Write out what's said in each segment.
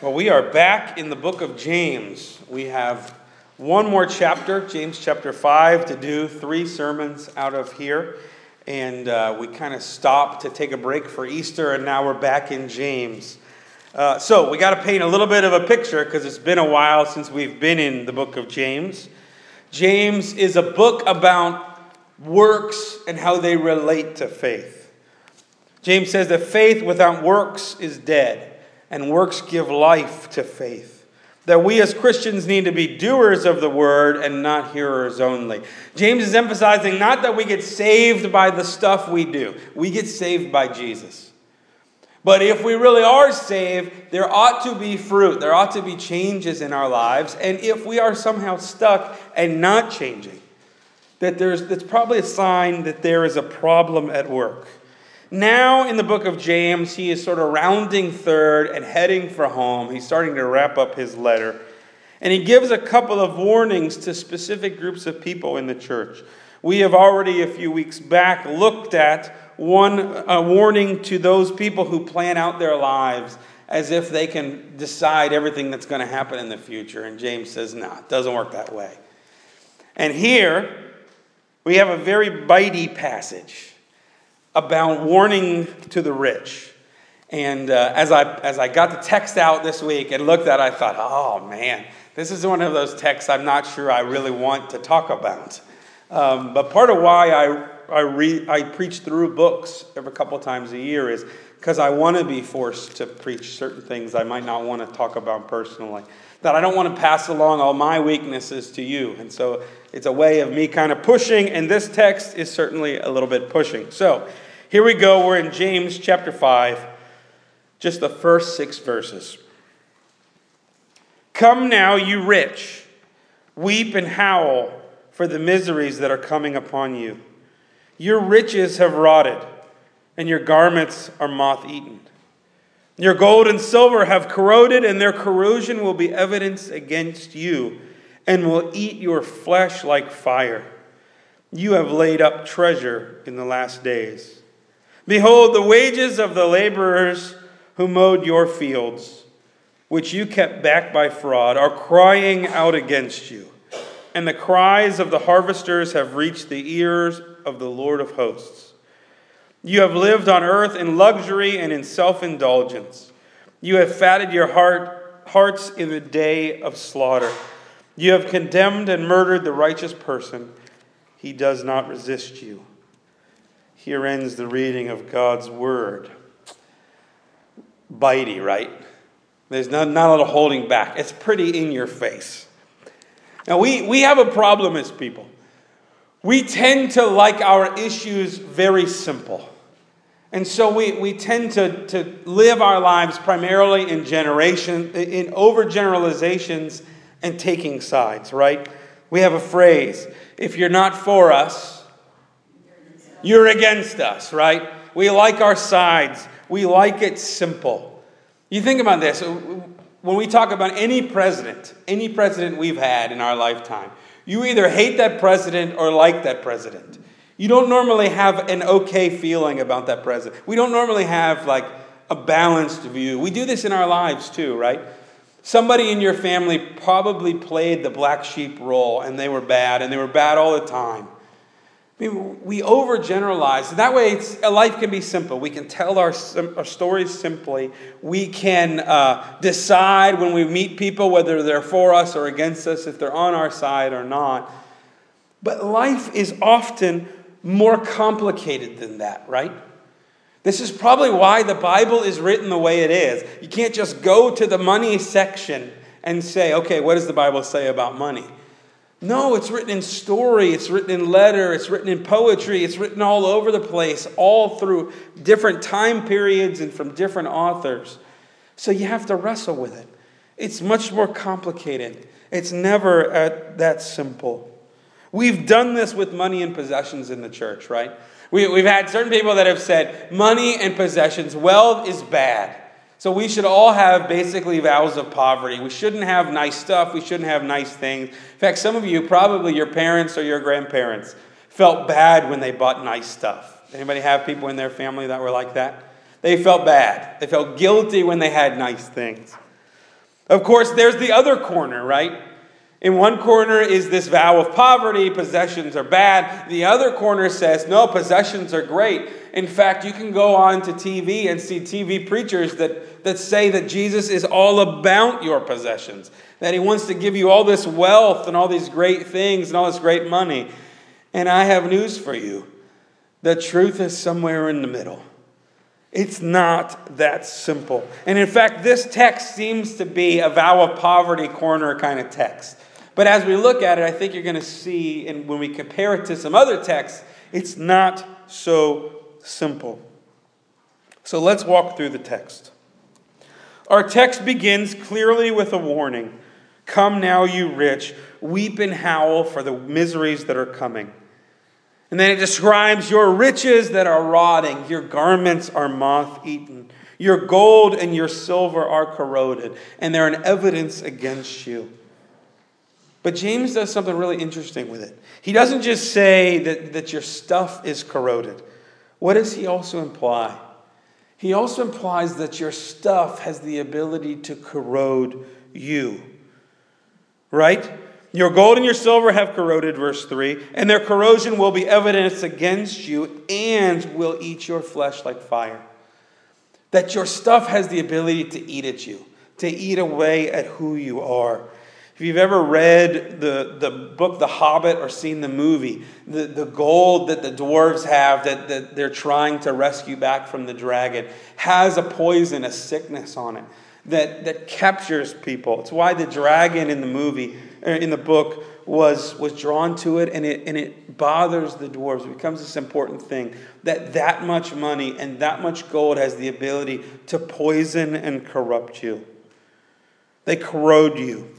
Well, we are back in the book of James. We have one more chapter, James chapter 5, to do three sermons out of here. And uh, we kind of stopped to take a break for Easter, and now we're back in James. Uh, so we got to paint a little bit of a picture because it's been a while since we've been in the book of James. James is a book about works and how they relate to faith. James says that faith without works is dead and works give life to faith. That we as Christians need to be doers of the word and not hearers only. James is emphasizing not that we get saved by the stuff we do, we get saved by Jesus. But if we really are saved, there ought to be fruit. There ought to be changes in our lives. And if we are somehow stuck and not changing, that there's, that's probably a sign that there is a problem at work. Now, in the book of James, he is sort of rounding third and heading for home. He's starting to wrap up his letter. And he gives a couple of warnings to specific groups of people in the church. We have already, a few weeks back, looked at one a warning to those people who plan out their lives as if they can decide everything that's going to happen in the future. And James says, no, nah, it doesn't work that way. And here, we have a very bitey passage about warning to the rich. And uh, as, I, as I got the text out this week and looked at it, I thought, oh man, this is one of those texts I'm not sure I really want to talk about. Um, but part of why I, I, read, I preach through books every couple times a year is because I want to be forced to preach certain things I might not want to talk about personally. That I don't want to pass along all my weaknesses to you. And so it's a way of me kind of pushing, and this text is certainly a little bit pushing. So here we go. We're in James chapter 5, just the first six verses. Come now, you rich, weep and howl for the miseries that are coming upon you. Your riches have rotted, and your garments are moth eaten. Your gold and silver have corroded, and their corrosion will be evidence against you and will eat your flesh like fire. You have laid up treasure in the last days. Behold, the wages of the laborers who mowed your fields, which you kept back by fraud, are crying out against you. And the cries of the harvesters have reached the ears of the Lord of hosts. You have lived on earth in luxury and in self indulgence. You have fatted your heart, hearts in the day of slaughter. You have condemned and murdered the righteous person. He does not resist you. Here ends the reading of God's word. Bitey, right? There's not, not a lot of holding back. It's pretty in your face. Now, we, we have a problem as people. We tend to like our issues very simple. And so we, we tend to, to live our lives primarily in generation, in overgeneralizations and taking sides, right? We have a phrase if you're not for us, you're against us, right? We like our sides. We like it simple. You think about this. When we talk about any president, any president we've had in our lifetime, you either hate that president or like that president. You don't normally have an okay feeling about that president. We don't normally have like a balanced view. We do this in our lives too, right? Somebody in your family probably played the black sheep role and they were bad and they were bad all the time. I mean, we overgeneralize. That way, life can be simple. We can tell our, our stories simply. We can uh, decide when we meet people whether they're for us or against us, if they're on our side or not. But life is often more complicated than that, right? This is probably why the Bible is written the way it is. You can't just go to the money section and say, okay, what does the Bible say about money? No, it's written in story, it's written in letter, it's written in poetry, it's written all over the place, all through different time periods and from different authors. So you have to wrestle with it. It's much more complicated. It's never uh, that simple. We've done this with money and possessions in the church, right? We, have had certain people that have said money and possessions, wealth is bad. So we should all have basically vows of poverty. We shouldn't have nice stuff. We shouldn't have nice things. In fact, some of you, probably your parents or your grandparents, felt bad when they bought nice stuff. Anybody have people in their family that were like that? They felt bad. They felt guilty when they had nice things. Of course, there's the other corner, right? In one corner is this vow of poverty, possessions are bad. The other corner says, no, possessions are great. In fact, you can go on to TV and see TV preachers that, that say that Jesus is all about your possessions, that he wants to give you all this wealth and all these great things and all this great money. And I have news for you the truth is somewhere in the middle. It's not that simple. And in fact, this text seems to be a vow of poverty corner kind of text. But as we look at it, I think you're going to see, and when we compare it to some other texts, it's not so simple. So let's walk through the text. Our text begins clearly with a warning Come now, you rich, weep and howl for the miseries that are coming. And then it describes your riches that are rotting, your garments are moth eaten, your gold and your silver are corroded, and they're an evidence against you. But James does something really interesting with it. He doesn't just say that, that your stuff is corroded. What does he also imply? He also implies that your stuff has the ability to corrode you. Right? Your gold and your silver have corroded, verse 3, and their corrosion will be evidence against you and will eat your flesh like fire. That your stuff has the ability to eat at you, to eat away at who you are. If you've ever read the, the book The Hobbit or seen the movie, the, the gold that the dwarves have that, that they're trying to rescue back from the dragon has a poison, a sickness on it that, that captures people. It's why the dragon in the movie, er, in the book, was, was drawn to it and, it and it bothers the dwarves. It becomes this important thing that that much money and that much gold has the ability to poison and corrupt you. They corrode you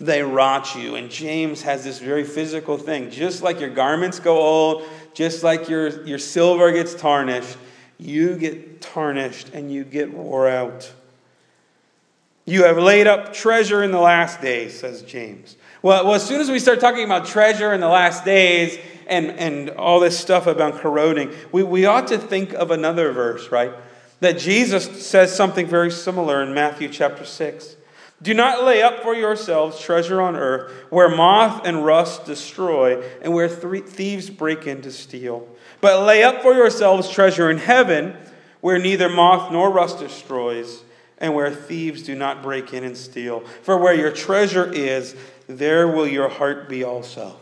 they rot you. And James has this very physical thing. Just like your garments go old, just like your, your silver gets tarnished, you get tarnished and you get wore out. You have laid up treasure in the last days, says James. Well, well, as soon as we start talking about treasure in the last days and, and all this stuff about corroding, we, we ought to think of another verse, right? That Jesus says something very similar in Matthew chapter 6. Do not lay up for yourselves treasure on earth, where moth and rust destroy, and where thieves break in to steal. But lay up for yourselves treasure in heaven, where neither moth nor rust destroys, and where thieves do not break in and steal. For where your treasure is, there will your heart be also.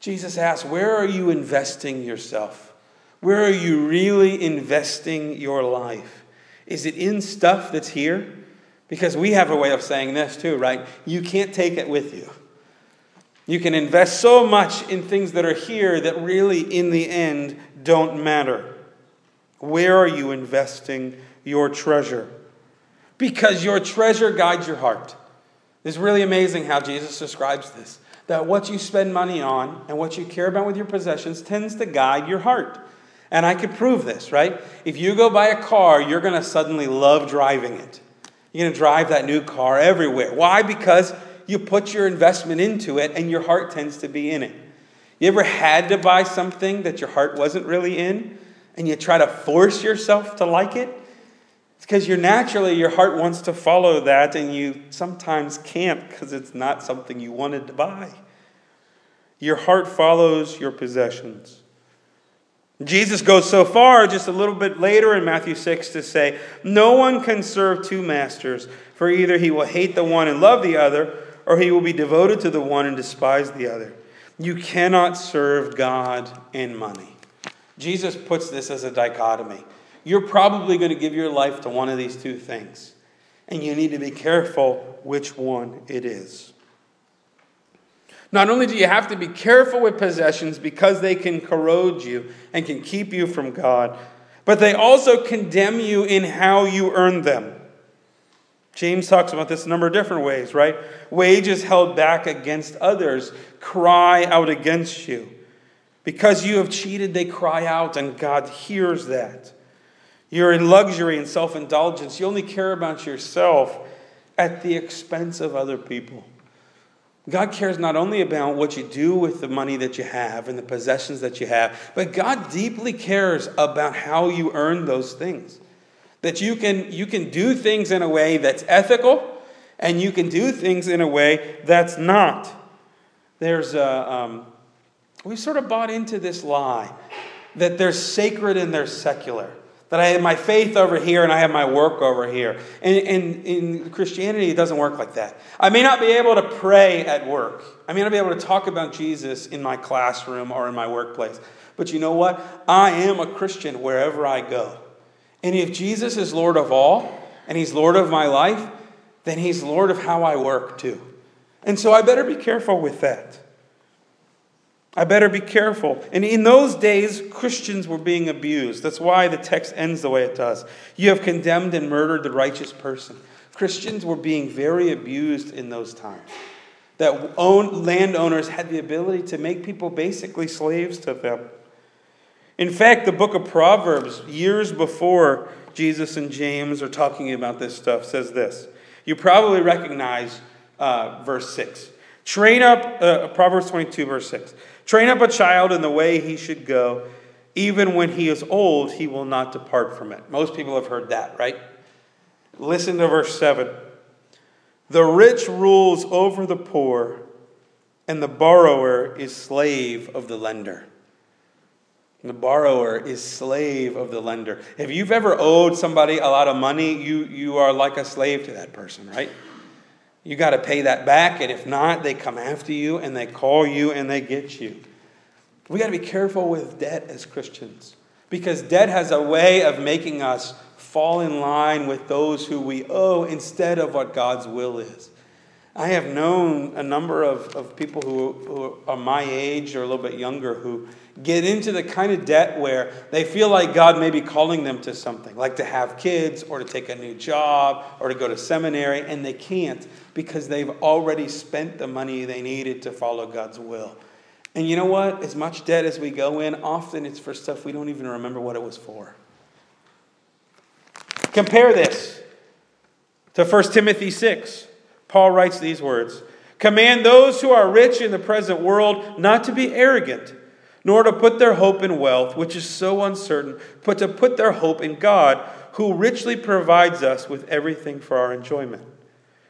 Jesus asks, Where are you investing yourself? Where are you really investing your life? Is it in stuff that's here? Because we have a way of saying this too, right? You can't take it with you. You can invest so much in things that are here that really, in the end, don't matter. Where are you investing your treasure? Because your treasure guides your heart. It's really amazing how Jesus describes this that what you spend money on and what you care about with your possessions tends to guide your heart. And I could prove this, right? If you go buy a car, you're going to suddenly love driving it. You're going to drive that new car everywhere. Why? Because you put your investment into it and your heart tends to be in it. You ever had to buy something that your heart wasn't really in and you try to force yourself to like it? It's because you're naturally, your heart wants to follow that and you sometimes can't because it's not something you wanted to buy. Your heart follows your possessions. Jesus goes so far just a little bit later in Matthew 6 to say, No one can serve two masters, for either he will hate the one and love the other, or he will be devoted to the one and despise the other. You cannot serve God and money. Jesus puts this as a dichotomy. You're probably going to give your life to one of these two things, and you need to be careful which one it is. Not only do you have to be careful with possessions because they can corrode you and can keep you from God, but they also condemn you in how you earn them. James talks about this a number of different ways, right? Wages held back against others cry out against you. Because you have cheated, they cry out, and God hears that. You're in luxury and self indulgence. You only care about yourself at the expense of other people. God cares not only about what you do with the money that you have and the possessions that you have, but God deeply cares about how you earn those things. That you can, you can do things in a way that's ethical And you can do things in a way that's not. There's a, um, we sort of bought into this lie that there's sacred and there's secular. That I have my faith over here and I have my work over here. And, in Christianity, it doesn't work like that. I may not be able to pray at work. I may not be able to talk about Jesus in my classroom or in my workplace. But you know what? I am a Christian wherever I go. And if Jesus is Lord of all, and He's Lord of my life, then He's Lord of how I work too. And so I better be careful with that. I better be careful. And in those days, Christians were being abused. That's why the text ends the way it does. You have condemned and murdered the righteous person. Christians were being very abused in those times. That own, landowners had the ability to make people basically slaves to them. In fact, the book of Proverbs, years before Jesus and James are talking about this stuff, says this. You probably recognize uh, verse 6. Train up, uh, Proverbs 22, verse 6. Train up a child in the way he should go. Even when he is old, he will not depart from it. Most people have heard that, right? Listen to verse 7. The rich rules over the poor, and the borrower is slave of the lender. The borrower is slave of the lender. If you've ever owed somebody a lot of money, you, you are like a slave to that person, right? You got to pay that back, and if not, they come after you and they call you and they get you. We got to be careful with debt as Christians because debt has a way of making us fall in line with those who we owe instead of what God's will is. I have known a number of, of people who, who are my age or a little bit younger who get into the kind of debt where they feel like God may be calling them to something, like to have kids or to take a new job or to go to seminary, and they can't because they've already spent the money they needed to follow God's will. And you know what? As much debt as we go in, often it's for stuff we don't even remember what it was for. Compare this to 1 Timothy 6. Paul writes these words Command those who are rich in the present world not to be arrogant nor to put their hope in wealth, which is so uncertain, but to put their hope in God, who richly provides us with everything for our enjoyment.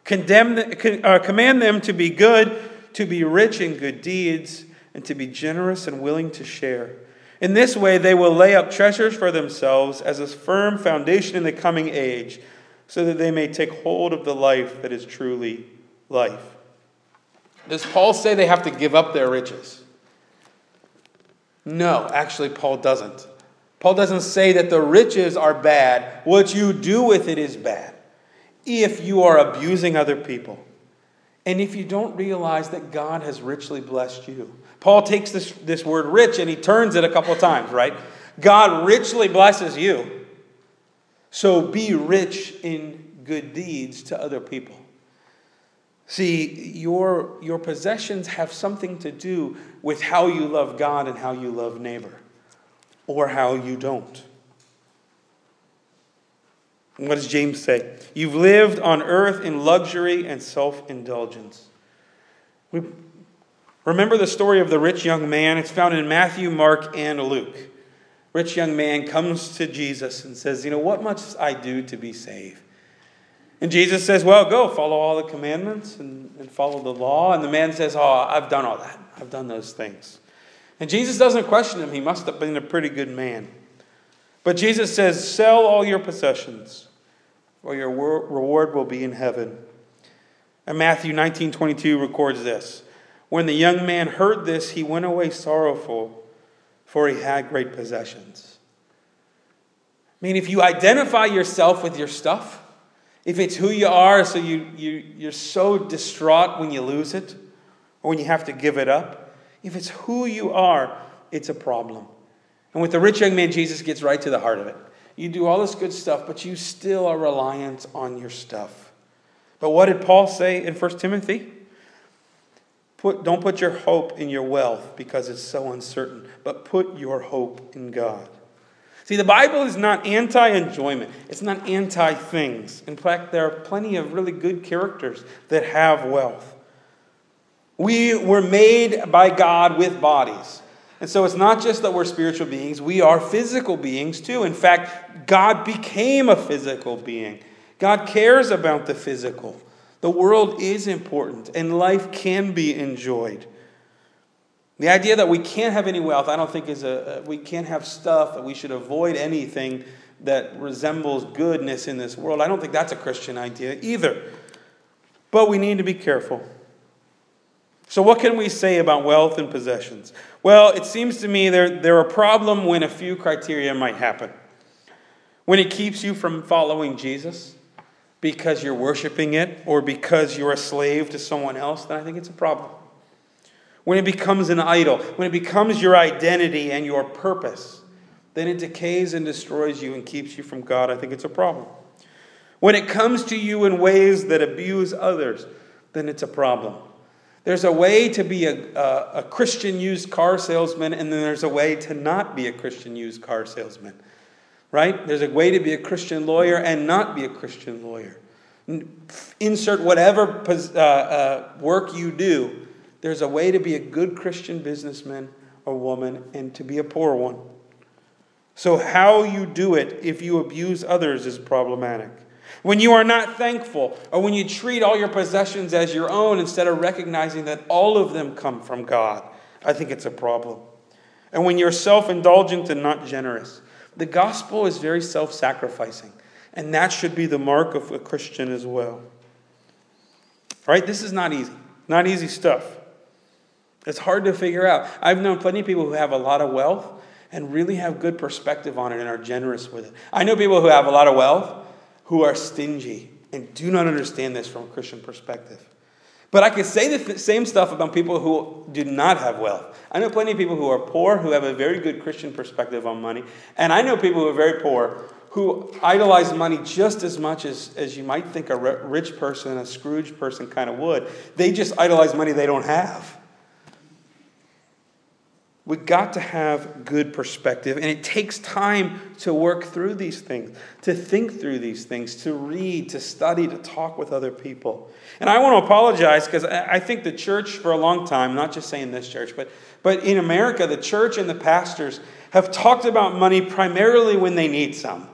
Condemn, uh, command them to be good, to be rich in good deeds, and to be generous and willing to share. In this way, they will lay up treasures for themselves as a firm foundation in the coming age, so that they may take hold of the life that is truly life. Does Paul say they have to give up their riches? No, actually, Paul doesn't. Paul doesn't say that the riches are bad. What you do with it is bad. If you are abusing other people, and if you don't realize that God has richly blessed you. Paul takes this, this word rich and he turns it a couple times, right? God richly blesses you. So be rich in good deeds to other people. See, your, your possessions have something to do with how you love God and how you love neighbor, or how you don't. what does James say? You've lived on earth in luxury and self indulgence. Remember the story of the rich young man? It's found in Matthew, Mark, and Luke. Rich young man comes to Jesus and says, You know, what must I do to be saved? And Jesus says, Well, go, follow all the commandments and, and follow the law. And the man says, Oh, I've done all that. I've done those things. And Jesus doesn't question him. He must have been a pretty good man. But Jesus says, Sell all your possessions, or your reward will be in heaven. And Matthew 19 22 records this. When the young man heard this, he went away sorrowful, for he had great possessions. I mean, if you identify yourself with your stuff, if it's who you are, so you, you, you're so distraught when you lose it or when you have to give it up, if it's who you are, it's a problem. And with the rich young man, Jesus gets right to the heart of it. You do all this good stuff, but you still are reliant on your stuff. But what did Paul say in 1 Timothy? Put, don't put your hope in your wealth because it's so uncertain, but put your hope in God. See, the Bible is not anti enjoyment, it's not anti things. In fact, there are plenty of really good characters that have wealth. We were made by God with bodies. And so it's not just that we're spiritual beings, we are physical beings too. In fact, God became a physical being. God cares about the physical. The world is important, and life can be enjoyed. The idea that we can't have any wealth, I don't think is a, we can't have stuff, that we should avoid anything that resembles goodness in this world. I don't think that's a Christian idea either. But we need to be careful. So, what can we say about wealth and possessions? Well, it seems to me they're, they're a problem when a few criteria might happen. When it keeps you from following Jesus because you're worshiping it or because you're a slave to someone else, then I think it's a problem. When it becomes an idol, when it becomes your identity and your purpose, then it decays and destroys you and keeps you from God, I think it's a problem. When it comes to you in ways that abuse others, then it's a problem. There's a way to be a, a, a, Christian used car salesman, and then there's a way to not be a Christian used car salesman. Right? There's a way to be a Christian lawyer and not be a Christian lawyer. Insert whatever uh, uh, work you do, there's a way to be a good Christian businessman or woman and to be a poor one. So, how you do it if you abuse others is problematic when you are not thankful, or when you treat all your possessions as your own instead of recognizing that all of them come from God, I think it's a problem. And when you're self indulgent and not generous, the gospel is very self sacrificing, and that should be the mark of a Christian as well. Right? This is not easy, not easy stuff. It's hard to figure out. I've known plenty of people who have a lot of wealth and really have good perspective on it and are generous with it. I know people who have a lot of wealth who are stingy and do not understand this from a Christian perspective. But I could say the same stuff about people who do not have wealth. I know plenty of people who are poor who have a very good Christian perspective on money. And I know people who are very poor who idolize money just as much as, as you might think a rich person, a Scrooge person kind of would. They just idolize money they don't have. We've got to have good perspective, and it takes time to work through these things, to think through these things, to read, to study, to talk with other people. And I want to apologize because I think the church, for a long time, not just saying this church, but, but in America, the church and the pastors have talked about money primarily when they need some,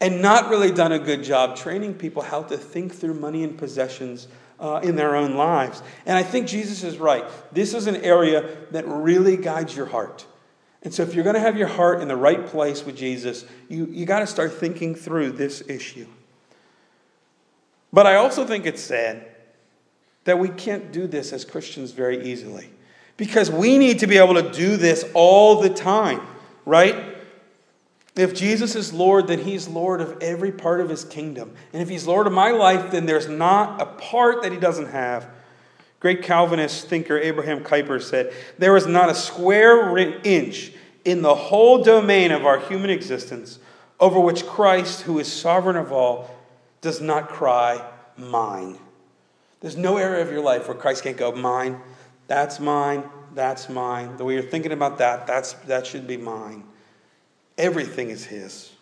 and not really done a good job training people how to think through money and possessions uh, in their own lives. And I think Jesus is right. This is an area that really guides your heart. And so, if you're going to have your heart in the right place with Jesus, you, you got to start thinking through this issue. But I also think it's sad that we can't do this as Christians very easily because we need to be able to do this all the time, right? If Jesus is Lord, then He's Lord of every part of His kingdom. And if He's Lord of my life, then there's not a part that He doesn't have. Great Calvinist thinker Abraham Kuyper said, There is not a square inch in the whole domain of our human existence over which Christ, who is sovereign of all, does not cry, Mine. There's no area of your life where Christ can't go, Mine, that's mine, that's mine. The way you're thinking about that, that's, that should be mine. Everything is His.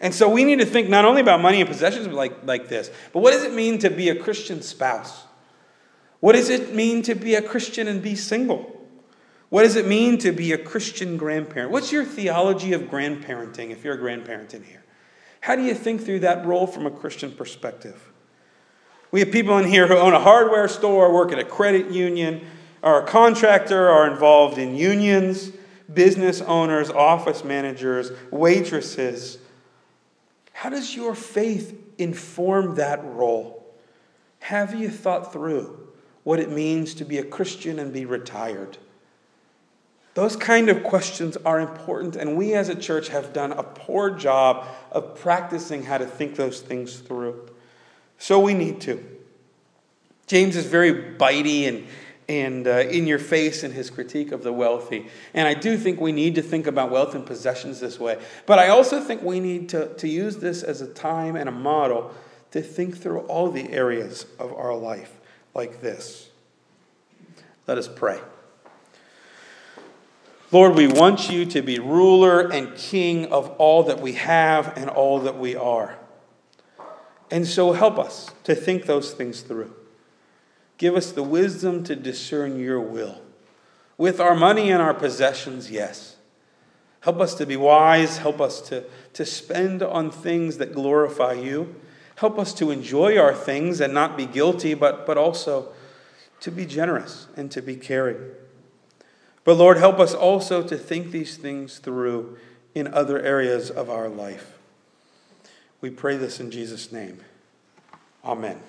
And so we need to think not only about money and possessions like, like this, but what does it mean to be a Christian spouse? What does it mean to be a Christian and be single? What does it mean to be a Christian grandparent? What's your theology of grandparenting if you're a grandparent in here? How do you think through that role from a Christian perspective? We have people in here who own a hardware store, work at a credit union, are a contractor, are involved in unions business owners, office managers, waitresses. How does your faith inform that role? Have you thought through what it means to be a Christian and be retired? Those kind of questions are important, and we as a church have done a poor job of practicing how to think those things through. So we need to. James is very bitey and and uh, in your face in his critique of the wealthy. And I do think we need to think about wealth and possessions this way. But I also think we need to, to use this as a time and a model to think through all the areas of our life like this. Let us pray. Lord, we want you to be ruler and king of all that we have and all that we are. And so help us to think those things through. Give us the wisdom to discern your will. With our money and our possessions, yes. Help us to be wise. Help us to, to spend on things that glorify you. Help us to enjoy our things and not be guilty, but, but also to be generous and to be caring. But Lord, help us also to think these things through in other areas of our life. We pray this in Jesus' name. Amen.